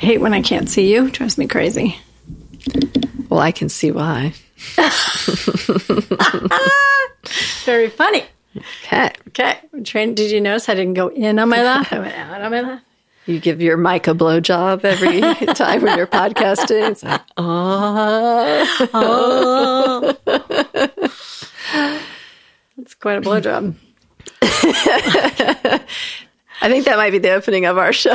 hate when I can't see you. Drives me crazy. Well, I can see why. Very funny. Okay. Okay. Train, did you notice I didn't go in on my laugh? I went out on my laugh. You give your mic a blowjob every time when you're podcasting. It's like, oh. It's quite a blowjob. I think that might be the opening of our show.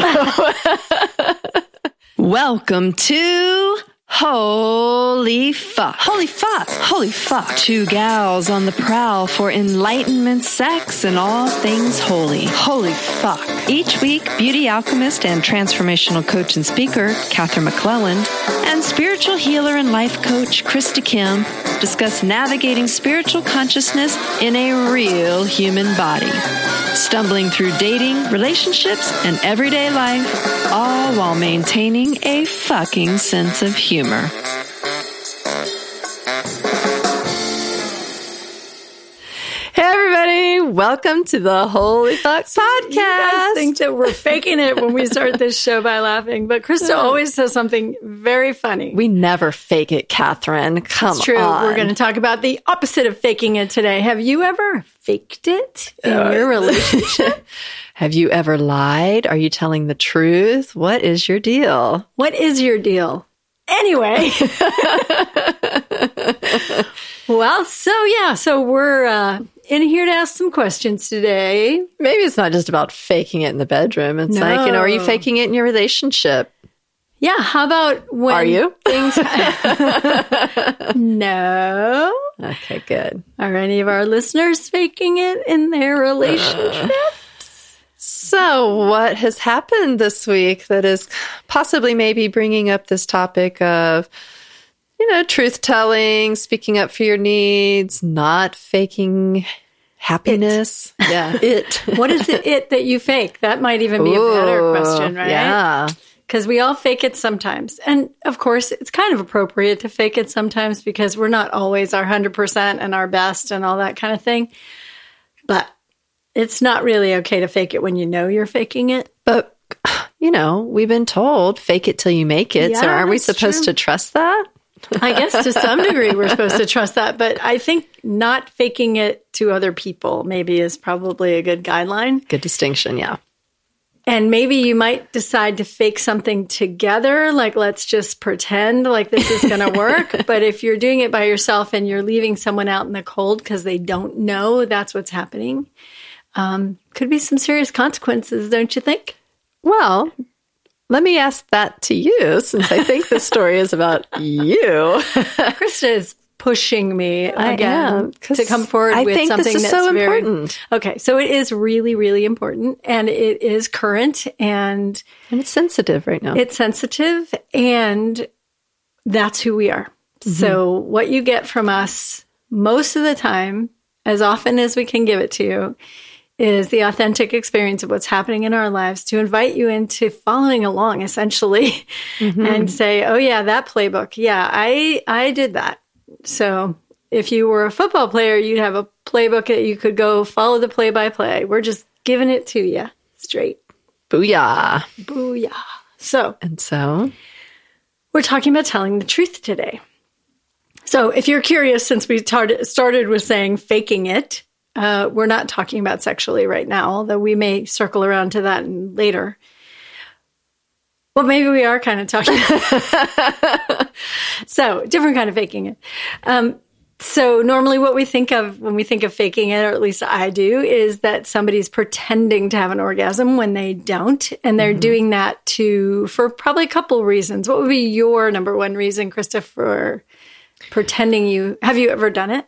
Welcome to Holy Fuck. Holy fuck. Holy fuck. Two gals on the prowl for enlightenment, sex, and all things holy. Holy fuck. Each week, beauty alchemist and transformational coach and speaker, Katherine McClelland, and spiritual healer and life coach, Krista Kim, discuss navigating spiritual consciousness in a real human body. Stumbling through dating, relationships, and everyday life, all while maintaining a fucking sense of humor. Hey everybody, welcome to the Holy Fuck You guys Podcast. think that we're faking it when we start this show by laughing, but Krista always says something very funny. We never fake it, Katherine. Come It's true. on. We're going to talk about the opposite of faking it today. Have you ever faked it in uh, your relationship? Have you ever lied? Are you telling the truth? What is your deal? what is your deal? Anyway. well, so yeah, so we're uh, in here to ask some questions today. Maybe it's not just about faking it in the bedroom. It's like, you know, are you faking it in your relationship? Yeah, how about when Are you? things No. Okay, good. Are any of our listeners faking it in their relationship? So, what has happened this week that is possibly maybe bringing up this topic of, you know, truth telling, speaking up for your needs, not faking happiness? Yeah, it. what is it, it that you fake? That might even be a better question, right? Yeah. Because we all fake it sometimes. And of course, it's kind of appropriate to fake it sometimes because we're not always our 100% and our best and all that kind of thing. It's not really okay to fake it when you know you're faking it. But, you know, we've been told fake it till you make it. so, Yeah, are we supposed true. to trust that? I guess to some degree we're supposed to trust that. But I think not faking it to other people maybe is probably a good guideline. Good distinction. Yeah. And maybe you might decide to fake something together, like let's just pretend like this is going to work. but if you're doing it by yourself and you're leaving someone out in the cold because they don't know that's what's happening, um, could be some serious consequences, don't you think? Well, let me ask that to you since I think this story is about you. Krista is pushing me again am, to come forward I with think this something is that's so very important. Okay, so it is really, really important, and it is current, and And it's sensitive right now. it's sensitive, and that's who we are. So, what you get from us most of the time, as often as we can give it to you, is the authentic experience of what's happening in our lives to invite you into following along essentially and mm-hmm. say, "Oh yeah, that playbook. Yeah, I I did that." So, if you were a football player, you'd have a playbook that you could go follow the play by play. We're just giving it to you straight. Booyah. Booyah. So, And so, we're talking about telling the truth today. So, if you're curious, since we tar- started with saying faking it, uh, we're not talking about sexually right now, although we may circle around to that later. Well, maybe we are kind of talking. so, different kind of faking it. Um, so, normally, what we think of when we think of faking it, or at least I do, is that somebody's pretending to have an orgasm when they don't, and they're doing that to for probably a couple reasons. What would be your number one reason, for pretending you have you ever done it?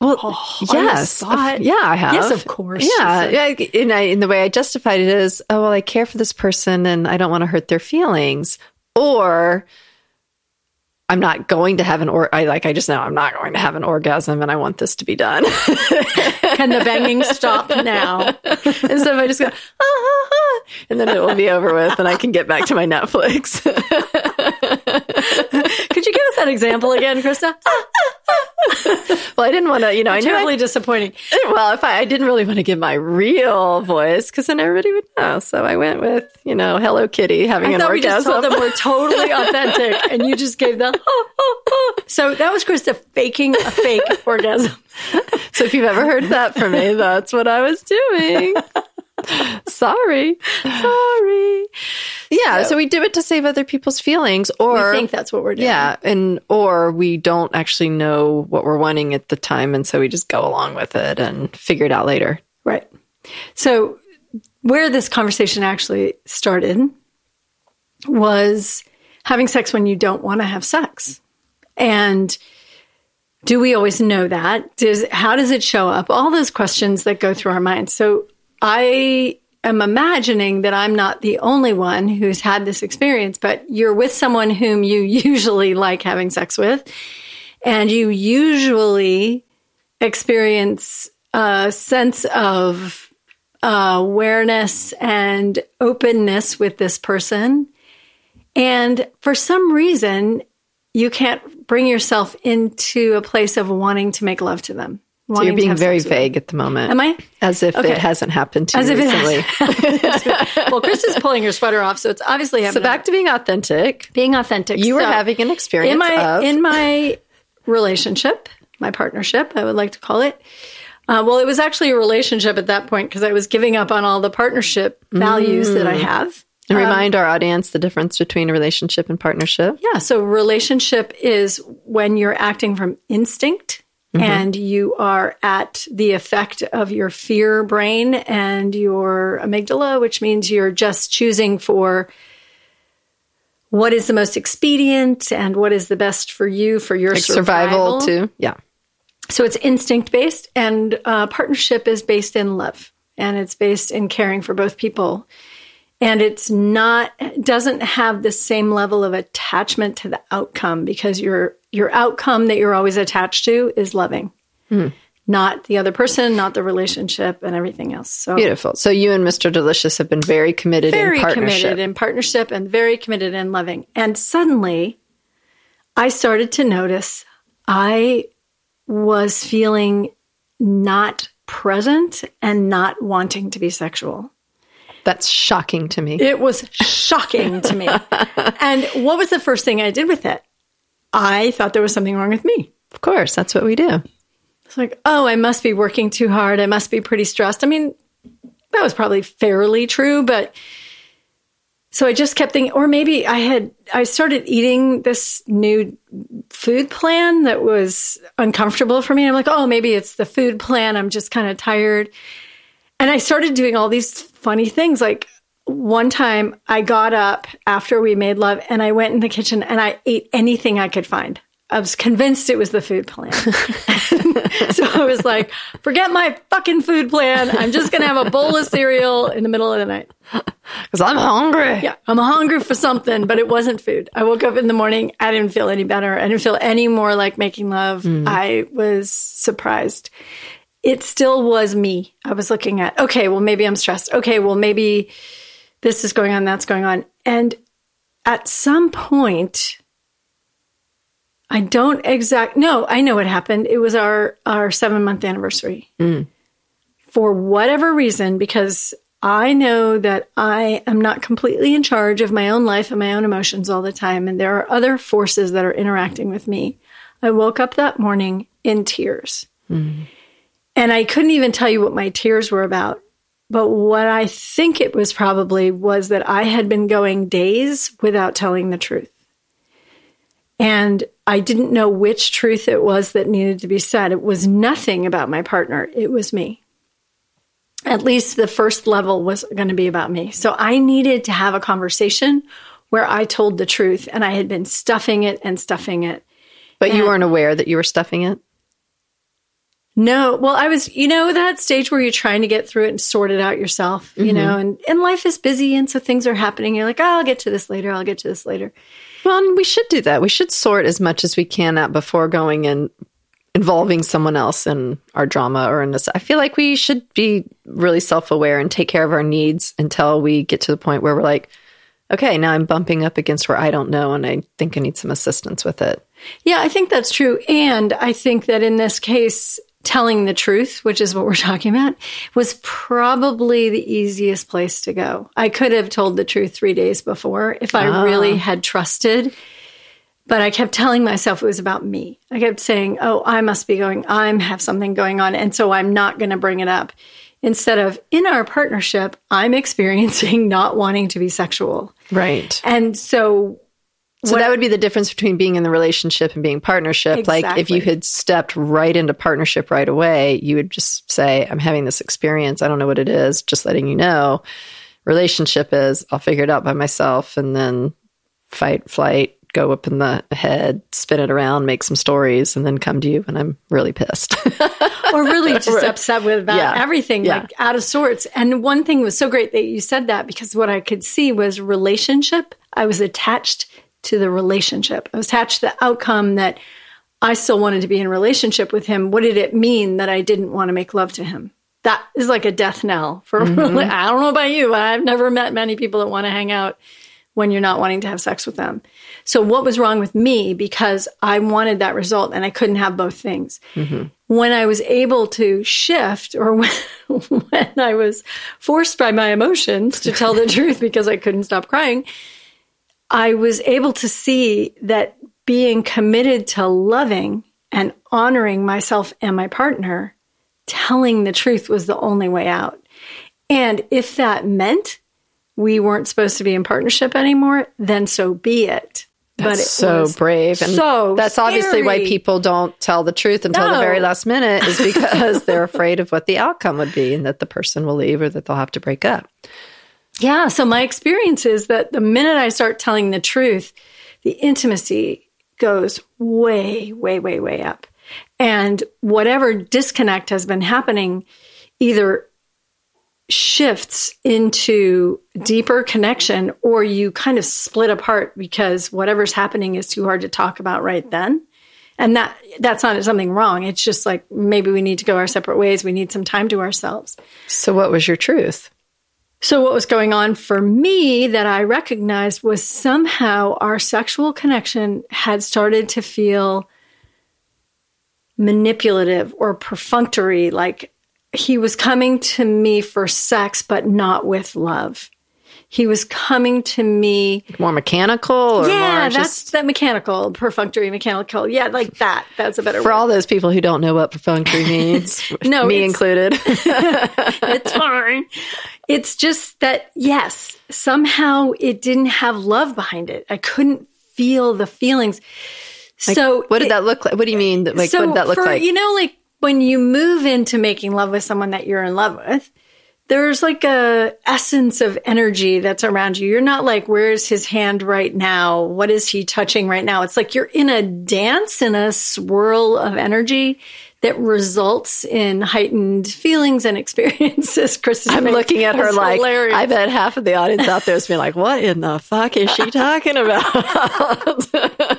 Well, I yes. yeah, I have. Yes, of course, Yeah. yeah in, I, in the way I justified it is, oh, well, I care for this person and I don't want to hurt their feelings. Or, I'm not going to have an or I like I just know I'm not going to have an orgasm and I want this to be done. Can the banging stop now? and so I just go, ah, ah, ah, and then it will be over with and I can get back to my Netflix. Could you give us that example again, Krista? well, I didn't want to, you know, I knew I- Totally disappointing. well, if I, I didn't really want to give my real voice because then everybody would know. So I went with, you know, Hello Kitty having I an thought we just orgasm. told them we're totally authentic, and you just gave them. Oh, oh, oh. so that was Krista faking a fake orgasm. so if you've ever heard that from me, that's what I was doing. Sorry. Sorry. Yeah. So, we do it to save other people's feelings We or think that's what we're doing. yeah, and or we don't actually know what we're wanting at the time and so we just go along with it and figure it out later. Right. So, where this conversation actually started was having sex when you don't want to have sex. And do we always know that? Does how does it show up? All those questions that go through our minds. So, I am imagining that I'm not the only one who's had this experience, but you're with someone whom you usually like having sex with, and you usually experience a sense of awareness and openness with this person. And for some reason, you can't bring yourself into a place of wanting to make love to them. So you're being very sex with them. vague at the moment. Am I? As if Okay. it hasn't happened to As you if recently. well, Chris is pulling her sweater off, so it's obviously happening. so back to being authentic. being authentic. You were So, having an experience in my of in my relationship, my partnership, I would like to call it. Uh, well, it was actually a relationship at that point because I was giving up on all the partnership values that I have. and remind our audience the difference between a relationship and partnership. Yeah. So relationship is when you're acting from instinct and you are at the effect of your fear brain and your amygdala, which means you're just choosing for what is the most expedient and what is the best for you for your Like survival. survival too. Yeah. So it's instinct based, and uh, partnership is based in love, and it's based in caring for both people. And it's not doesn't have the same level of attachment to the outcome because your your outcome that you're always attached to is loving, hmm. not the other person, not the relationship, and everything else. So Beautiful. So you and Mr. Delicious have been very committed very in partnership. committed in partnership and very committed in loving. And suddenly, I started to notice I was feeling not present and not wanting to be sexual. That's shocking to me. It was shocking to me. And what was the first thing I did with it? I thought there was something wrong with me. Of course, that's what we do. It's like, oh, I must be working too hard. I must be pretty stressed. I mean, that was probably fairly true, but so I just kept thinking, or maybe I had, I started eating this new food plan that was uncomfortable for me. I'm like, oh, maybe it's the food plan. I'm just kind of tired. And I started doing all these funny things. Like one time I got up after we made love and I went in the kitchen and I ate anything I could find. I was convinced it was the food plan. so I was like, forget my fucking food plan. I'm just going to have a bowl of cereal in the middle of the night. Because I'm hungry. Yeah, I'm hungry for something, but it wasn't food. I woke up in the morning. I didn't feel any better. I didn't feel any more like making love. Mm. I was surprised. It still was me. I was looking at, okay, well, maybe I'm stressed. Okay, well, maybe this is going on, that's going on. And at some point, I don't exact, no, I know what happened. It was our, our seven month anniversary. Mm. For whatever reason, because I know that I am not completely in charge of my own life and my own emotions all the time. And there are other forces that are interacting with me. I woke up that morning in tears. Mm. And I couldn't even tell you what my tears were about. But what I think it was probably was that I had been going days without telling the truth. And I didn't know which truth it was that needed to be said. It was nothing about my partner, it was me at least the first level was going to be about me. So I needed to have a conversation where I told the truth and I had been stuffing it and stuffing it. But you weren't aware that you were stuffing it? No, well, I was, you know, that stage where you're trying to get through it and sort it out yourself, you mm-hmm. know, and, and life is busy and so things are happening. You're like, oh, I'll get to this later. I'll get to this later. Well, and we should do that. We should sort as much as we can out before going and involving someone else in our drama or in this. I feel like we should be really self aware and take care of our needs until we get to the point where we're like, okay, now I'm bumping up against where I don't know and I think I need some assistance with it. Yeah, I think that's true. And I think that in this case, telling the truth, which is what we're talking about, was probably the easiest place to go. I could have told the truth three days before if I Ah. really had trusted. But I kept telling myself it was about me. I kept saying, oh, I must be going, I have something going on. And so I'm not going to bring it up. Instead of in our partnership, I'm experiencing not wanting to be sexual. Right. And so So that would be the difference between being in the relationship and being partnership. Like if you had stepped right into partnership right away, you would just say, I'm having this experience. I don't know what it is, just letting you know. Relationship is, I'll figure it out by myself and then fight, flight, go up in the head, spin it around, make some stories, and then come to you when I'm really pissed. or really just upset with about Yeah. everything, Yeah. like out of sorts. And one thing was so great that you said that because what I could see was relationship. I was attached to the relationship. I was attached to the outcome that I still wanted to be in a relationship with him. What did it mean that I didn't want to make love to him? That is like a death knell for Mm-hmm. I don't know about you, but I've never met many people that want to hang out when you're not wanting to have sex with them. So what was wrong with me because I wanted that result and I couldn't have both things. When I was able to shift or when, when I was forced by my emotions to tell the truth because I couldn't stop crying, I was able to see that being committed to loving and honoring myself and my partner, telling the truth was the only way out. And if that meant we weren't supposed to be in partnership anymore, then so be it. That's it so brave. And so that's obviously why people don't tell the truth until the very last minute is because they're afraid of what the outcome would be and that the person will leave or that they'll have to break up. Yeah. So my experience is that the minute I start telling the truth, the intimacy goes way, way, way, way up. And whatever disconnect has been happening either shifts into deeper connection or you kind of split apart because whatever's happening is too hard to talk about right then. And that that's not something wrong. It's just like maybe we need to go our separate ways. We need some time to ourselves. So, what was your truth? So, what was going on for me that I recognized was somehow our sexual connection had started to feel manipulative or perfunctory, like he was coming to me for sex, but not with love. He was coming to me. More mechanical or yeah, more that's just that mechanical, perfunctory, mechanical. Yeah, like that. That's a better word. for word. all those people who don't know what perfunctory means, No, me included. it's fine. It's just that, yes, somehow it didn't have love behind it. I couldn't feel the feelings. so, what did it- that look like? What do you mean? Like, so what did that look for, like? You know, like when you move into making love with someone that you're in love with, there's like a essence of energy that's around you. You're not like, where's his hand right now? What is he touching right now? It's like you're in a dance in a swirl of energy that results in heightened feelings and experiences. Chris is I'm looking at her like hilarious. I bet half of the audience out there is being like, "What in the fuck is she talking about?"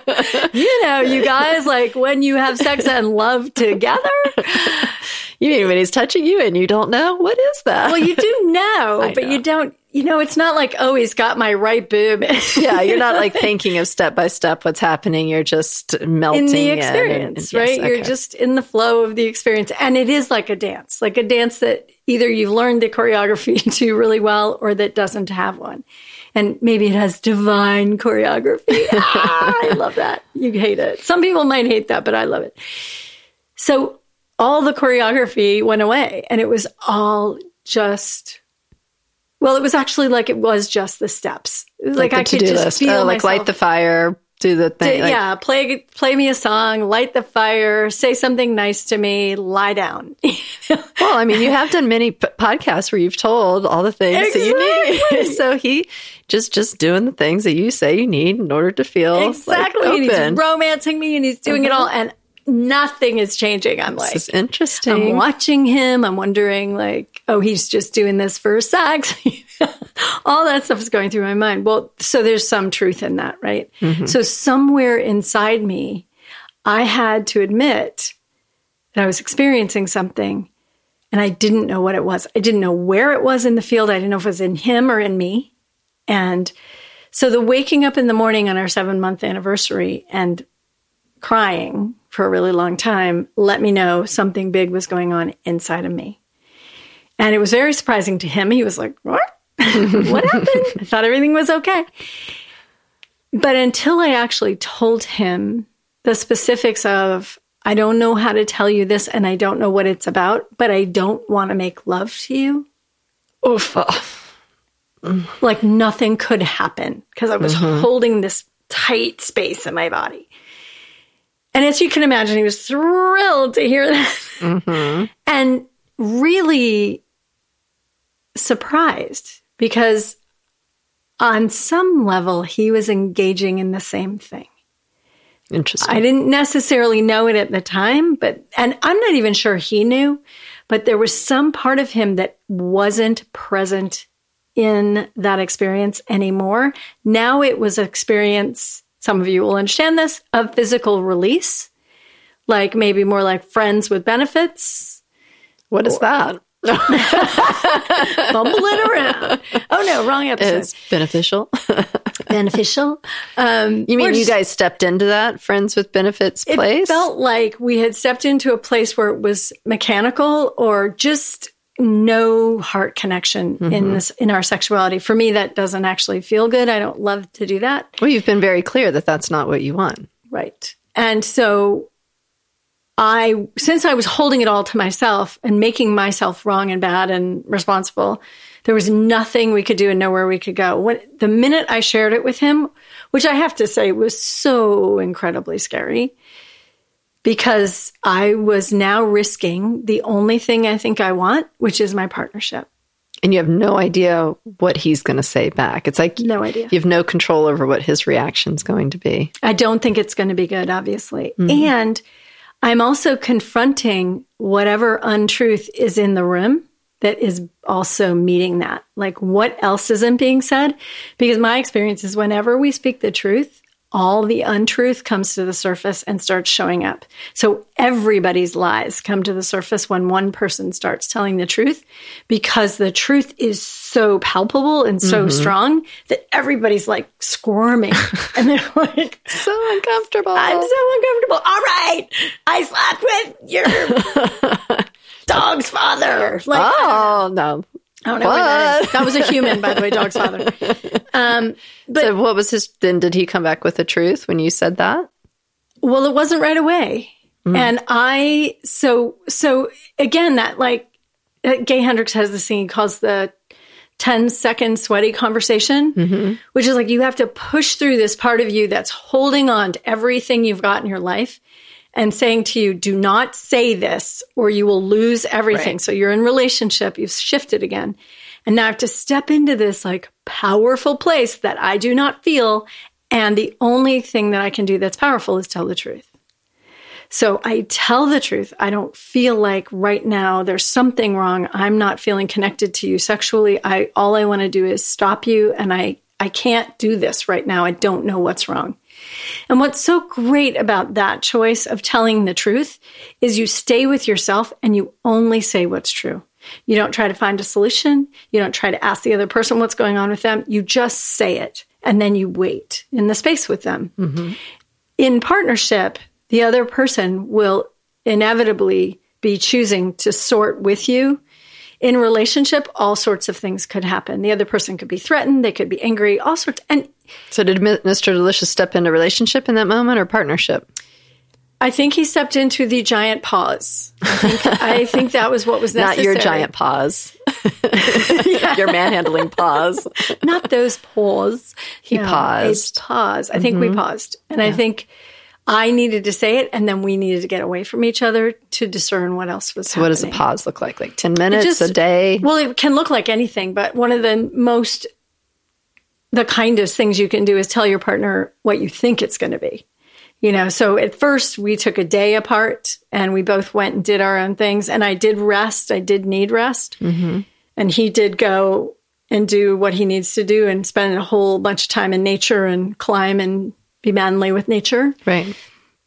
you know, you guys, like when you have sex and love together. you mean when he's touching you and you don't know what is that? Well, you do know, I but know. you don't. You know, it's not like oh, he's got my right boob. yeah, you're not like thinking of step by step what's happening. You're just melting in the and- experience, and- right? yes, You're just in the flow of the experience. And it is like a dance, like a dance that either you've learned the choreography to really well or that doesn't have one. And maybe it has divine choreography. ah, I love that. You hate it. Some people might hate that, but I love it. So all the choreography went away and it was all just well, it was actually like it was just the steps. It was like, like, I could just list. feel Oh, like light the fire, do the thing. D- like- yeah, play play me a song, light the fire, say something nice to me, lie down. Well, I mean, you have done many p- podcasts where you've told all the things that you need. So he just just doing the things that you say you need in order to feel exactly. Like, and he's romancing me and he's doing it mm-hmm. all and nothing is changing. I'm like This is I'm watching him. I'm wondering, like, oh, he's just doing this for sex. All that stuff is going through my mind. Well, so there's some truth in that, right? Mm-hmm. So somewhere inside me, I had to admit that I was experiencing something and I didn't know what it was. I didn't know where it was in the field. I didn't know if it was in him or in me. And so the waking up in the morning on our seven month anniversary and crying for a really long time let me know something big was going on inside of me. And it was very surprising to him. He was like, What? what happened? I thought everything was okay. But until I actually told him the specifics of, I don't know how to tell you this and I don't know what it's about, but I don't want to make love to you. Oof. Like nothing could happen because I was mm-hmm. holding this tight space in my body. And as you can imagine, he was thrilled to hear that mm-hmm. and really surprised because on some level he was engaging in the same thing. Interesting. I didn't necessarily know it at the time, but, and I'm not even sure he knew, but there was some part of him that wasn't present in that experience anymore. Now it was experience, some of you will understand this, of physical release, like maybe more like friends with benefits, what is that? bumble it around. Oh no, wrong episode. It's beneficial. beneficial. Um, You mean you guys stepped into that friends with benefits It place? felt like we had stepped into a place where it was mechanical or just no heart connection Mm-hmm. in this in our sexuality. For me, that doesn't actually feel good. I don't love to do that. well, you've been very clear that that's not what you want. Right. And so I, since I was holding it all to myself and making myself wrong and bad and responsible, there was nothing we could do and nowhere we could go. When the minute I shared it with him, which I have to say was so incredibly scary, because I was now risking the only thing I think I want, which is my partnership. And you have no idea what he's going to say back. It's like No idea. you have no control over what his reaction is going to be. I don't think it's going to be good, obviously. Mm-hmm. And I'm also confronting whatever untruth is in the room that is also meeting that. Like, what else isn't being said? Because my experience is whenever we speak the truth, all the untruth comes to the surface and starts showing up. So everybody's lies come to the surface when one person starts telling the truth because the truth is so palpable and so mm-hmm. strong that everybody's like squirming and they're like, So uncomfortable. I'm so uncomfortable. All right, I slept with your dog's father. Like, oh, no. I don't know what that is. That was a human, by the way, dog's father. Um, but so what was his then did he come back with the truth when you said that? well, it wasn't right away, and I so so again that like uh, Gay Hendricks has this thing he calls the 10 second sweaty conversation, which is like you have to push through this part of you that's holding on to everything you've got in your life and saying to you, do not say this or you will lose everything. So you're in relationship, you've shifted again. And now I have to step into this like powerful place that I do not feel. And the only thing that I can do that's powerful is tell the truth. So I tell the truth. I don't feel like right now there's something wrong. I'm not feeling connected to you sexually. I all I want to do is stop you and I I can't do this right now. I don't know what's wrong. And what's so great about that choice of telling the truth is you stay with yourself and you only say what's true. You don't try to find a solution. You don't try to ask the other person what's going on with them. You just say it and then you wait in the space with them. Mm-hmm. In partnership, the other person will inevitably be choosing to sort with you. In relationship, all sorts of things could happen. The other person could be threatened, they could be angry, all sorts. And So did Mr. Delicious step into relationship in that moment or partnership? I think he stepped into the giant pause. I think, I think that was what was Not your giant paws. your manhandling paws. not those paws. He paused. Pause. I think we mm-hmm. paused, and I think I needed to say it, and then we needed to get away from each other to discern what else was What does a pause look like? Like 10 minutes, just- a day? Well, it can look like anything, but one of the most, the kindest things you can do is tell your partner what you think it's going to be. You know, so at first we took a day apart and we both went and did our own things. And I did rest. I did need rest. Mm-hmm. And he did go and do what he needs to do and spend a whole bunch of time in nature and climb and be manly with nature Right.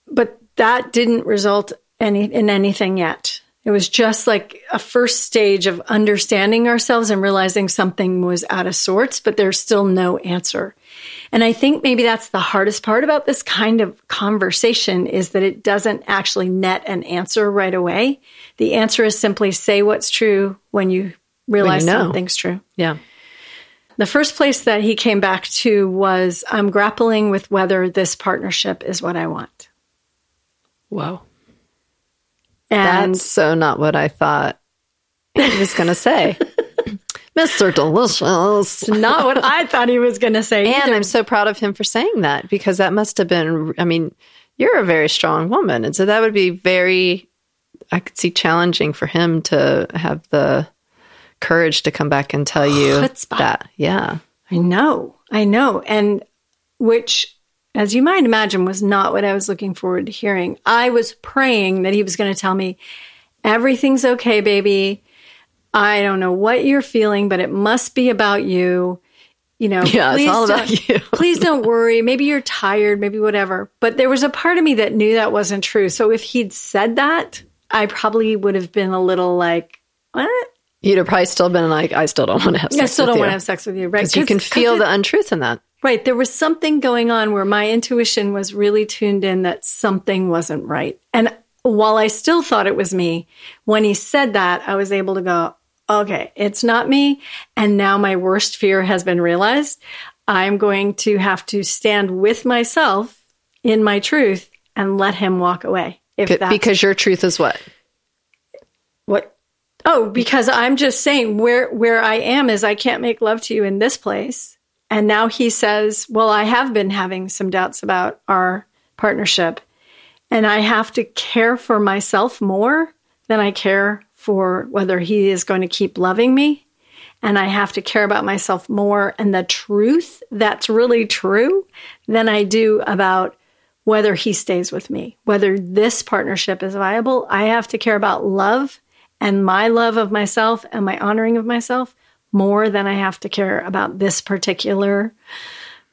but that didn't result any in anything yet. It was just like a first stage of understanding ourselves and realizing something was out of sorts, but there's still no answer. And I think maybe that's the hardest part about this kind of conversation is that it doesn't actually net an answer right away. The answer is simply say what's true when you realize know. something's true. Yeah. The first place that he came back to was I'm grappling with whether this partnership is what I want. Whoa. And That's so not what I thought he was going to say. Mr. Delicious. not what I thought he was going to say. And either. I'm so proud of him for saying that because that must have been, I mean, you're a very strong woman. And so that would be very, I could see challenging for him to have the courage to come back and tell you Chutzpah. that. Yeah. I know, I know. And which, as you might imagine, was not what I was looking forward to hearing. I was praying that he was going to tell me, everything's okay, baby. I don't know what you're feeling, but it must be about you. You know, Yeah, it's all about you. please don't worry. Maybe you're tired, maybe whatever. But there was a part of me that knew that wasn't true. So if he'd said that, I probably would have been a little like, what? You'd have probably still been like, I still don't want to have sex I still don't you. want to have sex with you, right? Because you can feel it- the untruth in that. Right. There was something going on where my intuition was really tuned in that something wasn't right. And while I still thought it was me, when he said that, I was able to go, okay, it's not me. And now my worst fear has been realized. I'm going to have to stand with myself in my truth and let him walk away. If B- because your truth is what? what oh because i'm just saying where where i am is i can't make love to you in this place. And now he says well i have been having some doubts about our partnership. And i have to care for myself more than i care for whether he is going to keep loving me. And i have to care about myself more. And the truth that's really true than i do about whether he stays with me, whether this partnership is viable. I have to care about love and my love of myself and my honoring of myself more than I have to care about this particular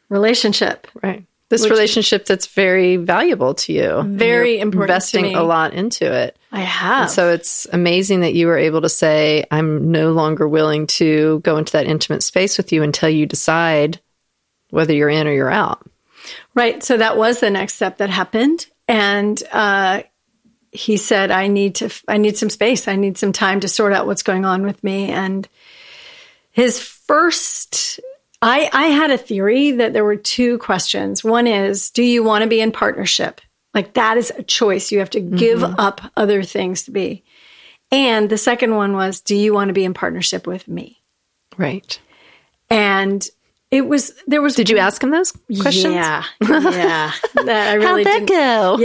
relationship. Right. This Which- relationship that's very valuable to you. Very important Investing a lot into it. I have. So it's amazing that you were able to say, I'm no longer willing to go into that intimate space with you until you decide whether you're in or you're out. Right. So that was the next step that happened. And uh, he said, I need to, I need some space. I need some time to sort out what's going on with me. And his first, I, I had a theory that there were two questions. One is, do you want to be in partnership? Like that is a choice. You have to give mm-hmm. up other things to be. And the second one was, do you want to be in partnership with me? Right. And it was, there was, Did you ask him those questions? yeah, yeah. That I really How'd that go?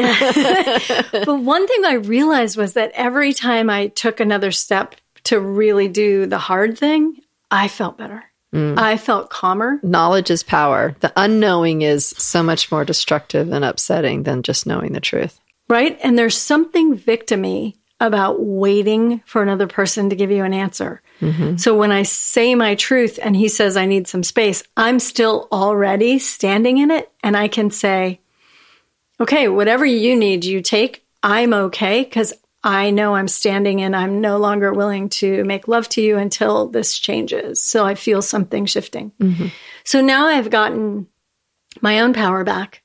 Yeah. but one thing I realized was that every time I took another step to really do the hard thing, I felt better. Mm. I felt calmer. Knowledge is power. The unknowing is so much more destructive and upsetting than just knowing the truth. Right. And there's something victimy about waiting for another person to give you an answer. Mm-hmm. So when I say my truth and he says I need some space, I'm still already standing in it and I can say, okay, whatever you need, you take. I'm okay because I know I'm standing and I'm no longer willing to make love to you until this changes. So I feel something shifting. Mm-hmm. So now I've gotten my own power back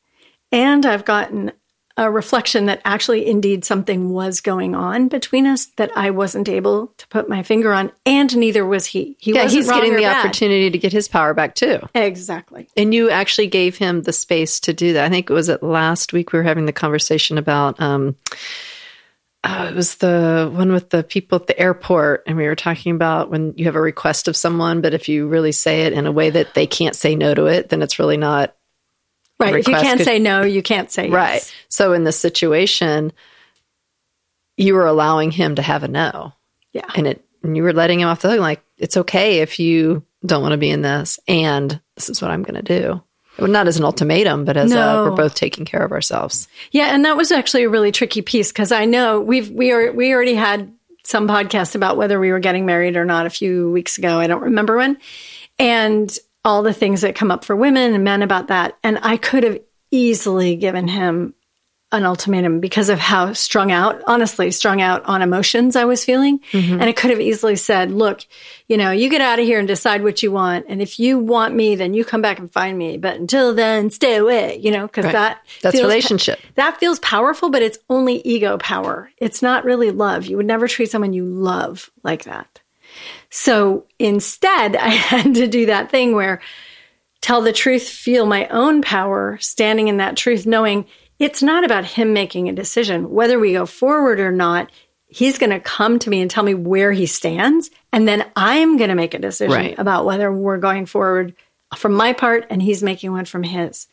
and I've gotten a reflection that actually indeed something was going on between us that I wasn't able to put my finger on and neither was he. He Yeah, he's getting the bad. opportunity to get his power back too. Exactly. And you actually gave him the space to do that. I think it was at last week we were having the conversation about um oh, it was the one with the people at the airport and we were talking about when you have a request of someone but if you really say it in a way that they can't say no to it then it's really not Right. If you can't could- say no, you can't say yes. right. So in this situation you were allowing him to have a no Yeah. and it and you were letting him off the hook like it's okay if you don't want to be in this and this is what i'm going to do well, not as an ultimatum but as a, we're both taking care of ourselves Yeah, and that was actually a really tricky piece because I know we've we are we already had some podcast about whether we were getting married or not a few weeks ago. I don't remember when, and all the things that come up for women and men about that. And I could have easily given him an ultimatum because of how strung out, honestly, strung out on emotions I was feeling. Mm-hmm. And I could have easily said, look, you know, you get out of here and decide what you want. And if you want me, then you come back and find me. But until then, stay away, you know, because Right. that That's feels- relationship. that feels powerful, but it's only ego power. It's not really love. You would never treat someone you love like that. So instead, I had to do that thing where tell the truth, feel my own power, standing in that truth, knowing it's not about him making a decision. Whether we go forward or not, he's going to come to me and tell me where he stands. And then I'm going to make a decision Right. about whether we're going forward from my part and he's making one from his.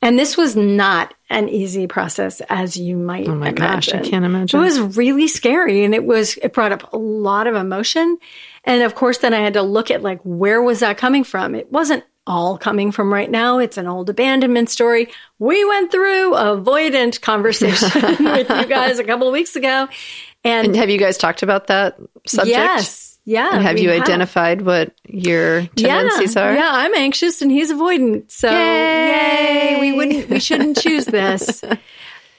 And this was not an easy process, as you might Oh my gosh, I can't imagine. It was really scary and it was, it brought up a lot of emotion. And of course, then I had to look at like, where was that coming from? It wasn't all coming from right now. It's an old abandonment story. We went through avoidant conversation with you guys a couple of weeks ago. And, And have you guys talked about that subject? yes, yeah. And have you identified what your tendencies yeah, are? Yeah, I'm anxious and he's avoidant. So yay. Yay. We wouldn't we shouldn't choose this.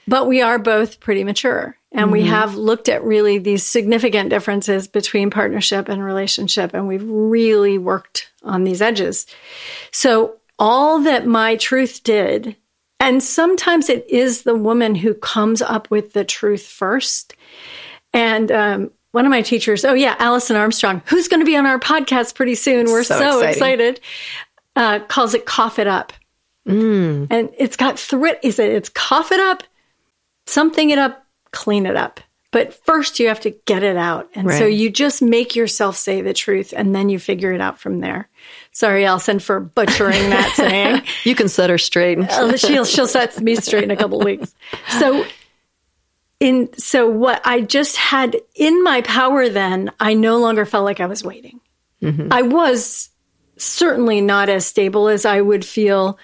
But we are both pretty mature and we have looked at really these significant differences between partnership and relationship and we've really worked on these edges. So all that my truth did and sometimes it is the woman who comes up with the truth first. And um, one of my teachers, oh yeah, Alison Armstrong, who's going to be on our podcast pretty soon. We're so, So excited. Uh, calls it cough it up, Mm. and it's got threat. Is it? It's cough it up, something it up, clean it up. But first, you have to get it out, and so you just make yourself say the truth, and then you figure it out from there. Sorry, Alison, for butchering that saying. You can set her straight. Uh, she'll she'll set me straight in a couple of weeks. So in so what I just had in my power then, I no longer felt like I was waiting. I was certainly not as stable as I would feel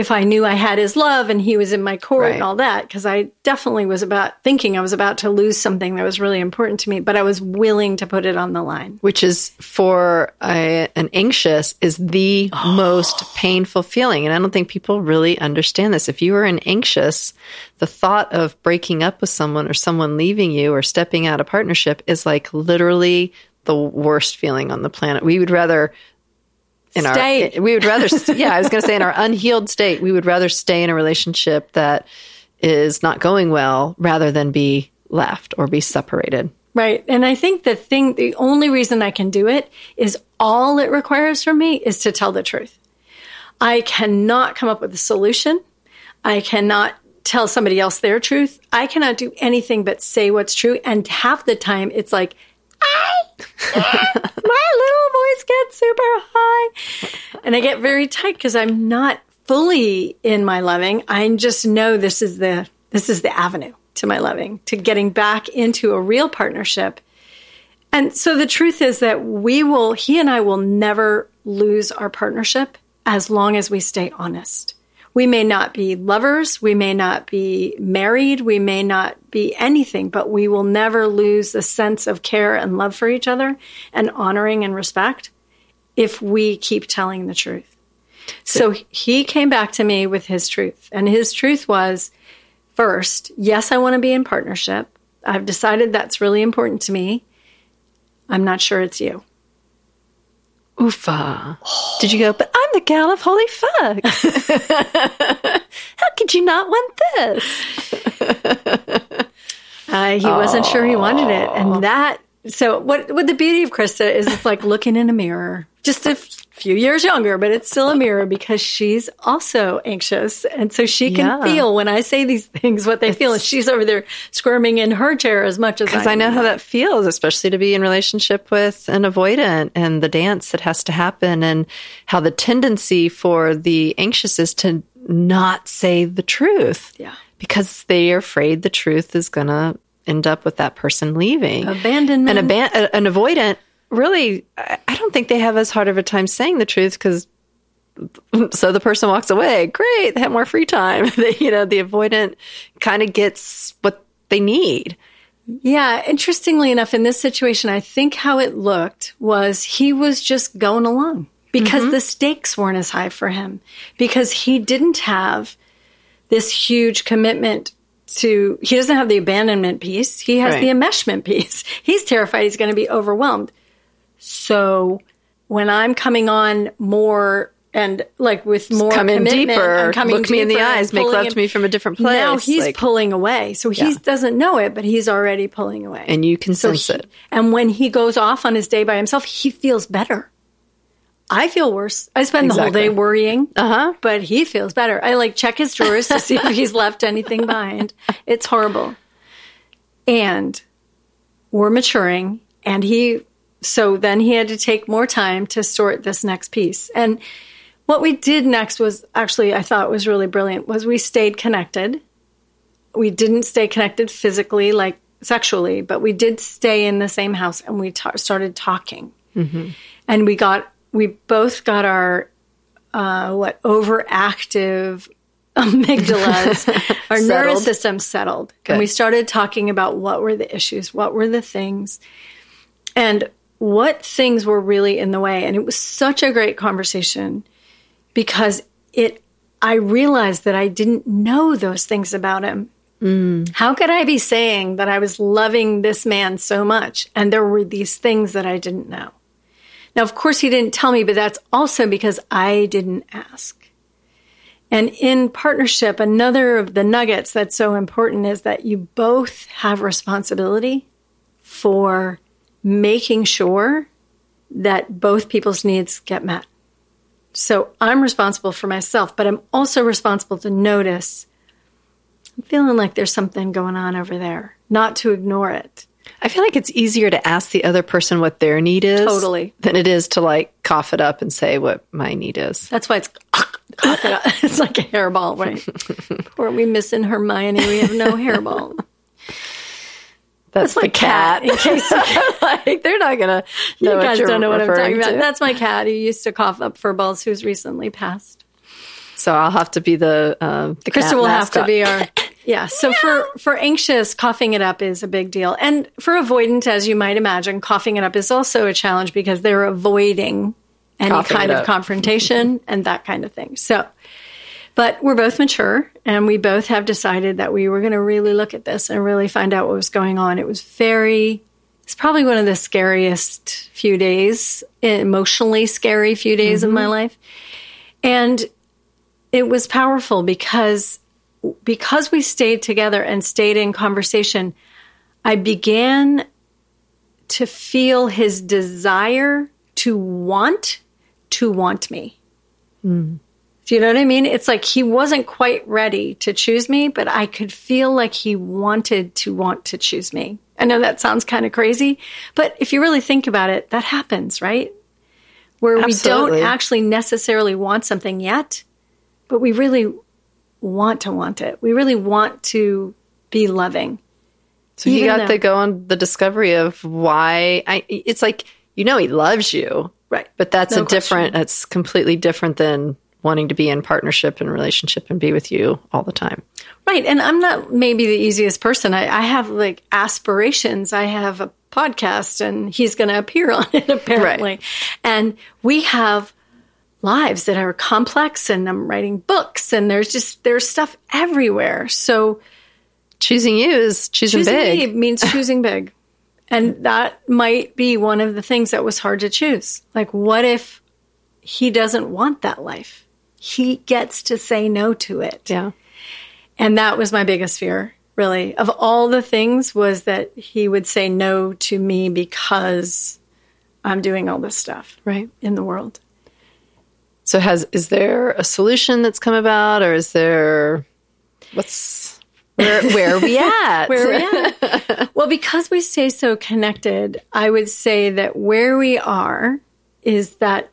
if I knew I had his love and he was in my court Right. and all that, because I definitely was about thinking I was about to lose something that was really important to me, but I was willing to put it on the line. which is for a, an anxious is the oh. most painful feeling and i don't think people really understand this if you are an anxious the thought of breaking up with someone or someone leaving you or stepping out of partnership is like literally the worst feeling on the planet we would rather in Stay. our we would rather yeah i was going to say in our unhealed state we would rather stay in a relationship that is not going well rather than be left or be separated Right. And I think the thing, the only reason I can do it is all it requires from me is to tell the truth. I cannot come up with a solution. I cannot tell somebody else their truth. I cannot do anything but say what's true. And half the time it's like, I, voice gets super high. And I get very tight because I'm not fully in my loving. I just know this is the, this is the avenue to my loving, to getting back into a real partnership. And so the truth is that we will, he and I will never lose our partnership as long as we stay honest. We may not be lovers, we may not be married, we may not be anything, but we will never lose the sense of care and love for each other and honoring and respect if we keep telling the truth. So he came back to me with his truth, and his truth was first, yes, I want to be in partnership. I've decided that's really important to me. I'm not sure it's you. Oofa. Did you go, but I'm the gal of holy fuck. How could you not want this? Uh, he wasn't sure he wanted it, and that. So what? What the beauty of Krista is, it's like looking in a mirror, just a f- few years younger, but it's still a mirror because she's also anxious, and so she can Yeah. feel when I say these things what they feel, and she's over there squirming in her chair as much as Because I know how that feels, especially to be in relationship with an avoidant and the dance that has to happen and how the tendency for the anxious is to not say the truth. Yeah. Because they are afraid the truth is going to end up with that person leaving. abandonment. an, aban- a- an avoidant really I don't think they have as hard of a time saying the truth because so the person walks away great they have more free time They- you know the avoidant kind of gets what they need Yeah, interestingly enough, in this situation, I think how it looked was he was just going along because mm-hmm. the stakes weren't as high for him because he didn't have this huge commitment to, he doesn't have the abandonment piece. He has Right. the enmeshment piece. He's terrified he's going to be overwhelmed. So when I'm coming on more and like with more come in deeper, coming look me in the eyes, make love him- to me from a different place. Now he's like- pulling away. So he Yeah. doesn't know it, but he's already pulling away. and you can So sense he- it. And when he goes off on his day by himself, he feels better. I feel worse. I spend the whole day worrying, Uh-huh. but he feels better. I like check his drawers to see if he's left anything behind. It's horrible. And we're maturing, and he, so then he had to take more time to sort this next piece. And what we did next was actually, I thought was really brilliant, was we stayed connected. We didn't stay connected physically, like sexually, but we did stay in the same house and we ta- started talking. And we got, we both got our, uh, what, overactive amygdalas, our nervous system settled. Good. And we started talking about what were the issues, what were the things, and what things were really in the way. And it was such a great conversation because it, I realized that I didn't know those things about him. How could I be saying that I was loving this man so much and there were these things that I didn't know? Now, of course, he didn't tell me, but that's also because I didn't ask. And in partnership, another of the nuggets that's so important is that you both have responsibility for making sure that both people's needs get met. So I'm responsible for myself, but I'm also responsible to notice I'm feeling like there's something going on over there, not to ignore it. I feel like it's easier to ask the other person what their need is Totally. than it is to like cough it up and say what my need is. That's why it's it's like a hairball, right? Poor we missing Hermione. We have no hairball. That's, my the cat. cat, in case like they're not gonna you guys don't know what I'm talking about. to. That's my cat who used to cough up fur balls, who's recently passed. So I'll have to be the um, the Krista will have to be our yeah. So for for anxious, coughing it up is a big deal, and for avoidant, as you might imagine, coughing it up is also a challenge because they're avoiding any Coughing kind of confrontation and that kind of thing. So, but we're both mature, and we both have decided that we were going to really look at this and really find out what was going on. It was very. It's probably one of the scariest few days, emotionally scary few days of my life. And it was powerful because because we stayed together and stayed in conversation, I began to feel his desire to want to want me. Hmm. Do you know what I mean? It's like he wasn't quite ready to choose me, but I could feel like he wanted to want to choose me. I know that sounds kind of crazy, but if you really think about it, that happens, right? Where we don't actually necessarily want something yet, but we really want to want it. We really want to be loving. So you got though- to go on the discovery of why. I, it's like you know he loves you, Right. but that's No a different. That's completely different than wanting to be in partnership and relationship and be with you all the time. Right. And I'm not maybe the easiest person. I, I have like aspirations. I have a podcast and he's going to appear on it apparently. And we have lives that are complex and I'm writing books and there's just, there's stuff everywhere. So Choosing you is choosing, choosing big. me means choosing big. And that might be one of the things that was hard to choose. Like, what if he doesn't want that life? He gets to say no to it. Yeah. And that was my biggest fear, really. Of all the things was that he would say no to me because I'm doing all this stuff Right. in the world. So has is there a solution that's come about, or is there what's where where are we at? Where are we at? well, because we stay so connected, I would say that where we are is that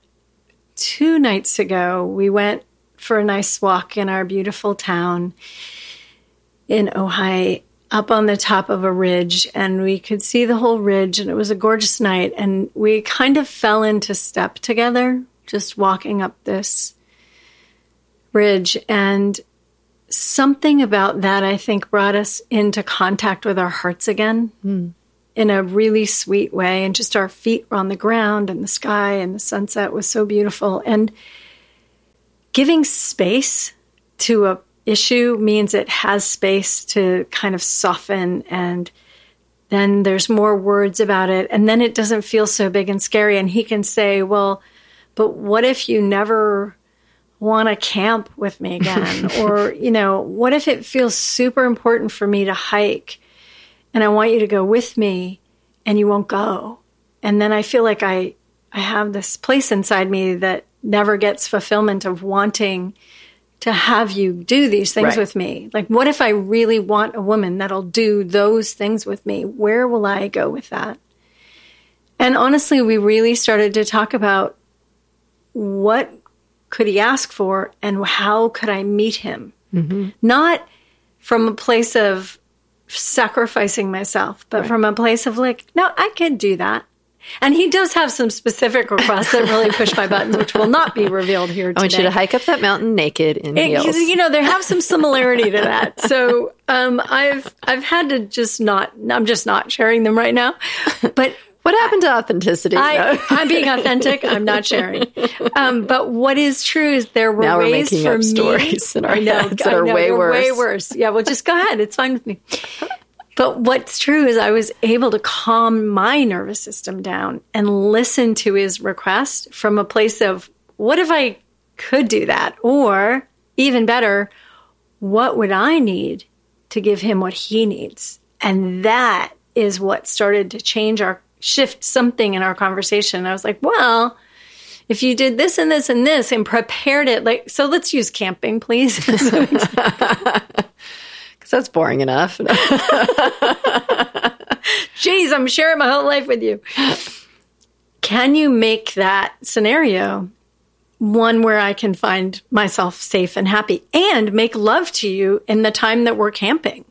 two nights ago we went for a nice walk in our beautiful town in Ojai up on the top of a ridge and we could see the whole ridge and it was a gorgeous night and we kind of fell into step together just walking up this ridge and something about that I think brought us into contact with our hearts again hmm. in a really sweet way. And just our feet were on the ground and the sky and the sunset was so beautiful. And giving space to a issue means it has space to kind of soften and then there's more words about it. And then it doesn't feel so big and scary. And he can say well but what if you never want to camp with me again or you know what if it feels super important for me to hike and i want you to go with me and you won't go and then i feel like i i have this place inside me that never gets fulfillment of wanting to have you do these things Right. with me. Like, what if I really want a woman that'll do those things with me? Where will I go with that? And honestly, we really started to talk about what could he ask for and how could I meet him? Not from a place of sacrificing myself, but from a place of like, no, I can do that. And he does have some specific requests that really push my buttons, which will not be revealed here today. I want you to hike up that mountain naked in It- heels. you know, they have some similarity to that. So um, I've I've had to just not. I'm just not sharing them right now. But what happened to authenticity? I, I'm being authentic. I'm not sharing. Um, but what is true is there were Now we're ways for up me. stories in our I know, heads that I are know, way they're Way worse. worse. Yeah. Well, just go ahead. It's fine with me. But what's true is I was able to calm my nervous system down and listen to his request from a place of what if I could do that? Or even better, what would I need to give him what he needs? And that is what started to change our shift something in our conversation. I was like, well, if you did this and this and this and prepared it, like, so let's use camping, please. Because that's boring enough. Jeez, I'm sharing my whole life with you. Can you make that scenario one where I can find myself safe and happy and make love to you in the time that we're camping?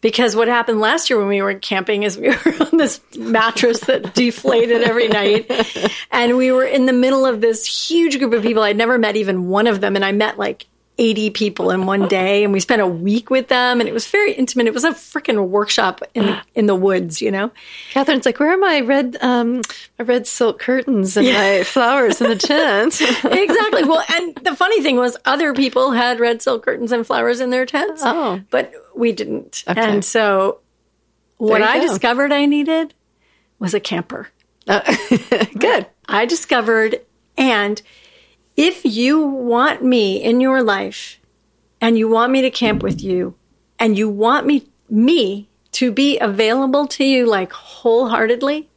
Because what happened last year when we were camping is we were on this mattress that deflated every night. And we were in the middle of this huge group of people. I'd never met even one of them. And I met like 80 people in one day. And we spent a week with them. And it was very intimate. It was a freaking workshop in the, in the woods, you know? Katherine's like, where are my red, um, my red silk curtains and my flowers in the tent? exactly. Well, and the funny thing was, other people had red silk curtains and flowers in their tents. Oh. but we didn't. Okay. And so, what I go. discovered I needed was a camper. Good. I discovered, and if you want me in your life, and you want me to camp with you, and you want me me to be available to you like wholeheartedly,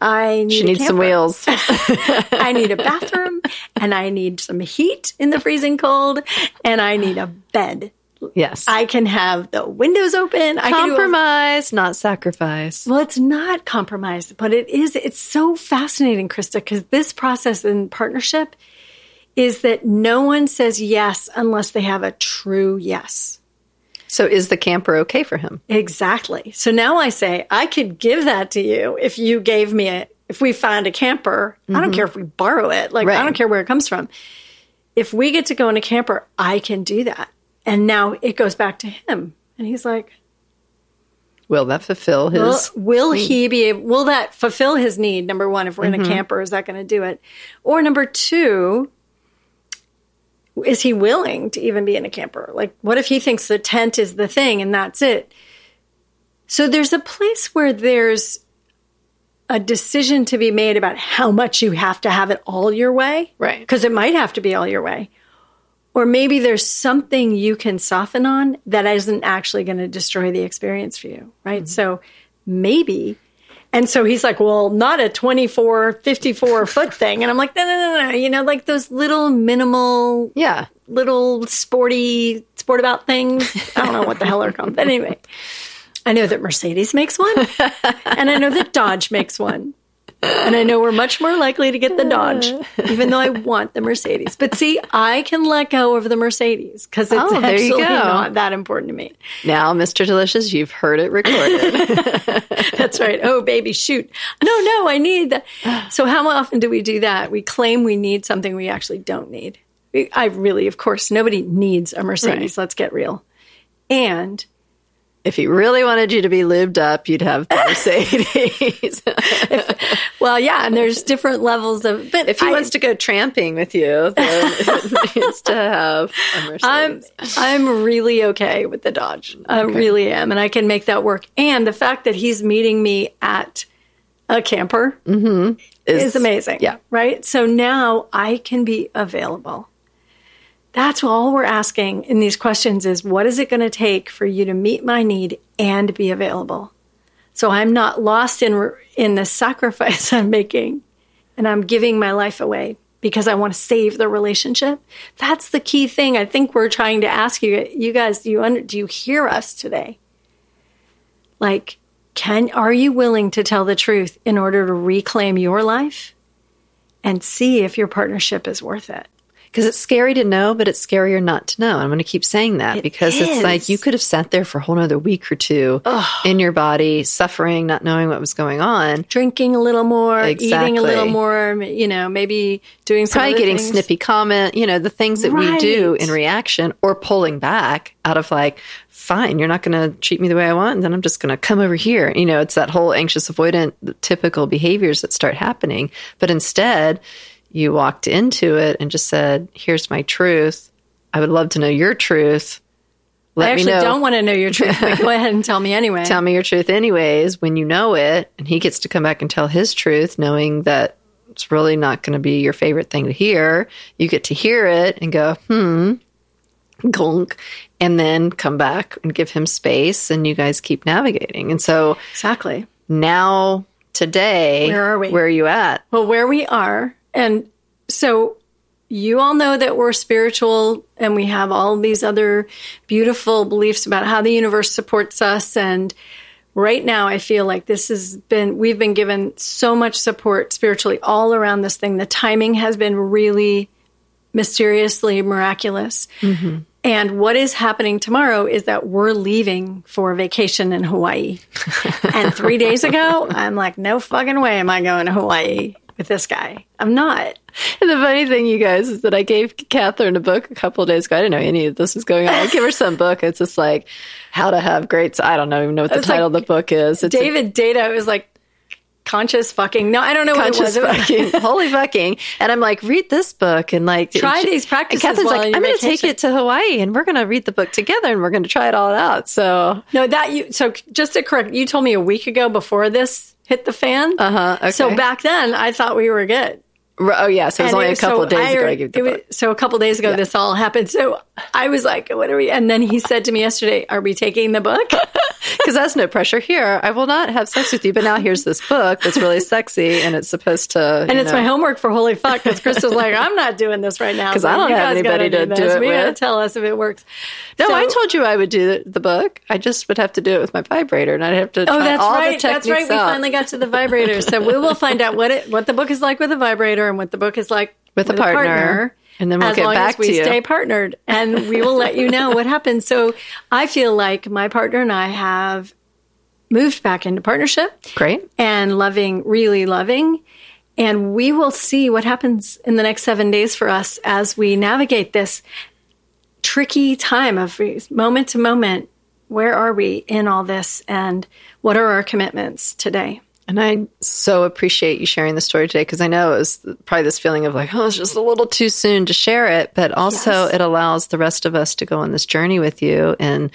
I need She needs some wheels. I need a bathroom and I need some heat in the freezing cold and I need a bed. Yes. I can have the windows open. I can a- Compromise, not sacrifice. well, it's not compromise, but it is. It's so fascinating, Krista, because this process in partnership is that no one says yes unless they have a true yes. So is the camper okay for him? Exactly. So now I say, I could give that to you if you gave me a, if we find a camper. I don't mm-hmm. care if we borrow it. Like, I don't care where it comes from. If we get to go in a camper, I can do that. And now it goes back to him. And he's like, Will that fulfill his? will he be able, will that fulfill his need? Number one, if we're in a mm-hmm. camper, is that going to do it? Or number two, is he willing to even be in a camper? Like, what if he thinks the tent is the thing and that's it? So there's a place where there's a decision to be made about how much you have to have it all your way. Right. Because it might have to be all your way. Or maybe there's something you can soften on that isn't actually going to destroy the experience for you. Right. Mm-hmm. So maybe. And so he's like, well, not a 24, 54 foot thing. And I'm like, no, no, no, no. You know, like those little minimal Yeah. little sporty sport about things. I don't know what the hell they're called. But anyway, I know that Mercedes makes one, and I know that Dodge makes one. And I know we're much more likely to get the Dodge, even though I want the Mercedes. But see, I can let go of the Mercedes because it's Oh, there you go. not that important to me. Now, Mr. Delicious, you've heard it recorded. That's right. Oh, baby, shoot. No, no, I need that. So, how often do we do that? We claim we need something we actually don't need. I really, of course, nobody needs a Mercedes. Let's get real. And if he really wanted you to be lubed up, you'd have the Mercedes. Well, yeah, and there's different levels of. But if he I- wants to go tramping with you, then it needs to have a Mercedes. I'm I'm really okay with the Dodge. I really am, and I can make that work. And the fact that he's meeting me at a camper mm-hmm. is amazing. yeah. Right. So now I can be available. That's all we're asking in these questions is what is it going to take for you to meet my need and be available? So I'm not lost in in the sacrifice I'm making and I'm giving my life away because I want to save the relationship. That's the key thing I think we're trying to ask you you guys do you under, do you hear us today? Like can are you willing to tell the truth in order to reclaim your life and see if your partnership is worth it? Because it's scary to know, but it's scarier not to know. I'm going to keep saying that It because it's like you could have sat there for a whole other week or two in your body, suffering, not knowing what was going on. Drinking a little more, eating a little more, you know, maybe doing some Probably getting things. snippy comment, you know, the things that we do in reaction or pulling back out of like, fine, you're not going to treat me the way I want. And then I'm just going to come over here. You know, it's that whole anxious avoidant typical behaviors that start happening. But instead, you walked into it and just said, here's my truth. I would love to know your truth. Let I actually don't want to know your truth, but go ahead and tell me anyway. tell me your truth anyways when you know it and he gets to come back and tell his truth knowing that it's really not going to be your favorite thing to hear you get to hear it and go hmm gunk and then come back and give him space and you guys keep navigating and so exactly. now today Where are we? where are you at Well, where we are, and so you all know that we're spiritual and we have all these other beautiful beliefs about how the universe supports us. And right now, I feel like this has been, we've been given so much support spiritually all around this thing. The timing has been really mysteriously miraculous. Mm-hmm. And what is happening tomorrow is that we're leaving for vacation in Hawaii. and three days ago, I'm like, no fucking way am I going to Hawaii with this guy. I'm not. and the funny thing you guys is that i gave katherine a book a couple of days ago i didn't know any of this was going on i give her some book it's just like how to have great i don't know even know what the It's like title of the book is it's a David Data was like, conscious fucking. No, I don't know what it was. fucking, holy fucking. And I'm like, read this book and like Try and these and practices Katherine's while like, I'm going to take it to Hawaii and we're going to read the book together and we're going to try it all out. So No, that you. So just to correct, you told me a week ago before this hit the fan. Uh huh. Okay. So back then, I thought we were good. Oh yeah, so it was And only it- a couple so of days I- ago I gave the was-. So a couple days ago, this all happened. So I was like, "What are we?" And then he said to me yesterday, "Are we taking the book?" Because that's no pressure here. I will not have sex with you, but now here's this book that's really sexy and it's supposed to. And it's my homework for holy fuck because Chris was like, I'm not doing this right now 'Cause I don't have anybody to do this. it We gotta tell us if it works. No, So- I told you I would do the, the book. I just would have to do it with my vibrator, and I'd have to. Oh, that's right. That's right. techniques We finally got to the vibrator. So we will find out what it what the book is like with a vibrator and what the book is like With a partner. And then we'll as get long back as we to you. stay partnered, and we will let you know what happens. So I feel like my partner and I have moved back into partnership Great. and loving, really loving. And we will see what happens in the next seven days for us as we navigate this tricky time of moment to moment. Where are we in all this? And what are our commitments today? And I so appreciate you sharing the story today because I know it was probably this feeling of like, oh, it's just a little too soon to share it. But also, Yes. it allows the rest of us to go on this journey with you. And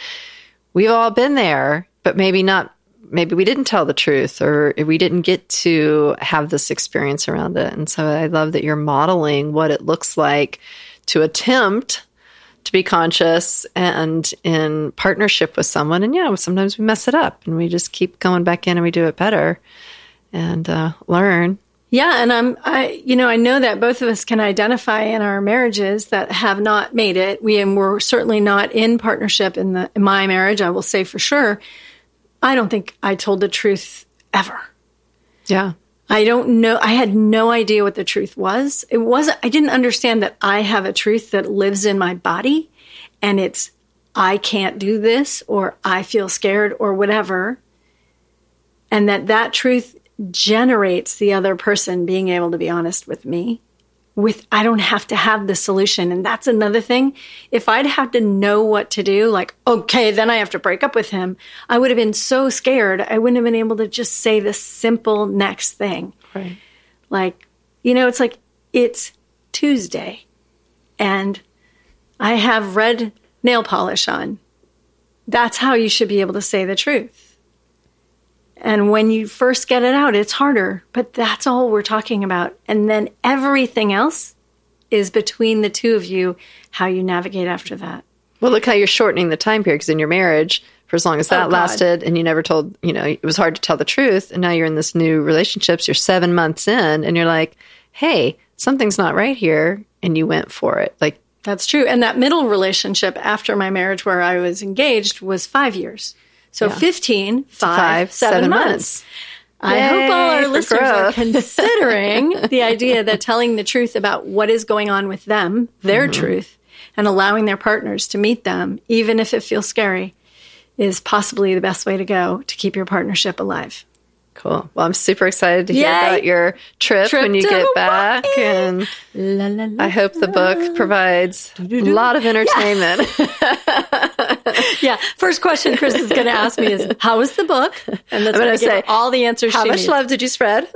we've all been there, but maybe not, maybe we didn't tell the truth or we didn't get to have this experience around it. And so I love that you're modeling what it looks like to attempt to be conscious and in partnership with someone. And yeah, sometimes we mess it up and we just keep going back in and we do it better and uh, learn. Yeah, and I'm I you know, I know that both of us can identify in our marriages that have not made it. We and we're certainly not in partnership in the in my marriage, I will say for sure. I don't think I told the truth ever. Yeah. I don't know. I had no idea what the truth was. It wasn't, I didn't understand that I have a truth that lives in my body and it's, I can't do this or I feel scared or whatever. And that that truth generates the other person being able to be honest with me with I don't have to have the solution. And that's another thing. If I'd have to know what to do, like, okay, then I have to break up with him, I would have been so scared. I wouldn't have been able to just say the simple next thing. Right. Like, you know, it's like it's Tuesday and I have red nail polish on. That's how you should be able to say the truth. And when you first get it out, it's harder, but that's all we're talking about. And then everything else is between the two of you, how you navigate after that. Well, look how you're shortening the time period because in your marriage, for as long as oh, that Oh, lasted, and you never told, you know, it was hard to tell the truth. And now you're in this new relationships, you're seven months in, and you're like, hey, something's not right here. And you went for it. Like, That's true. And that middle relationship after my marriage where I was engaged was five years. So 15, five, five, seven, seven months. months. I hope all our listeners are considering the idea that telling the truth about what is going on with them, their Mm-hmm. truth, and allowing their partners to meet them, even if it feels scary, is possibly the best way to go to keep your partnership alive. Cool. Well, I'm super excited to hear Yay. about your trip, Trip when you to get back. Hawaii. And La, la, la. I hope the book provides a lot of entertainment. yeah. First question Chris is going to ask me is, "How was the book?" And that's going gonna say all the answers. How much needs. love did you spread?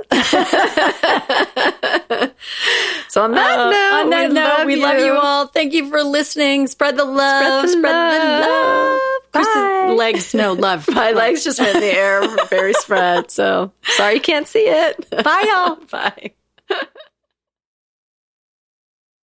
so on that Uh, note, on that we, note, love, we you. love you all. Thank you for listening. Spread the love. Spread the love. Chris's legs, no love. My legs just went in the air, very spread. So sorry you can't see it. Bye, y'all. Bye.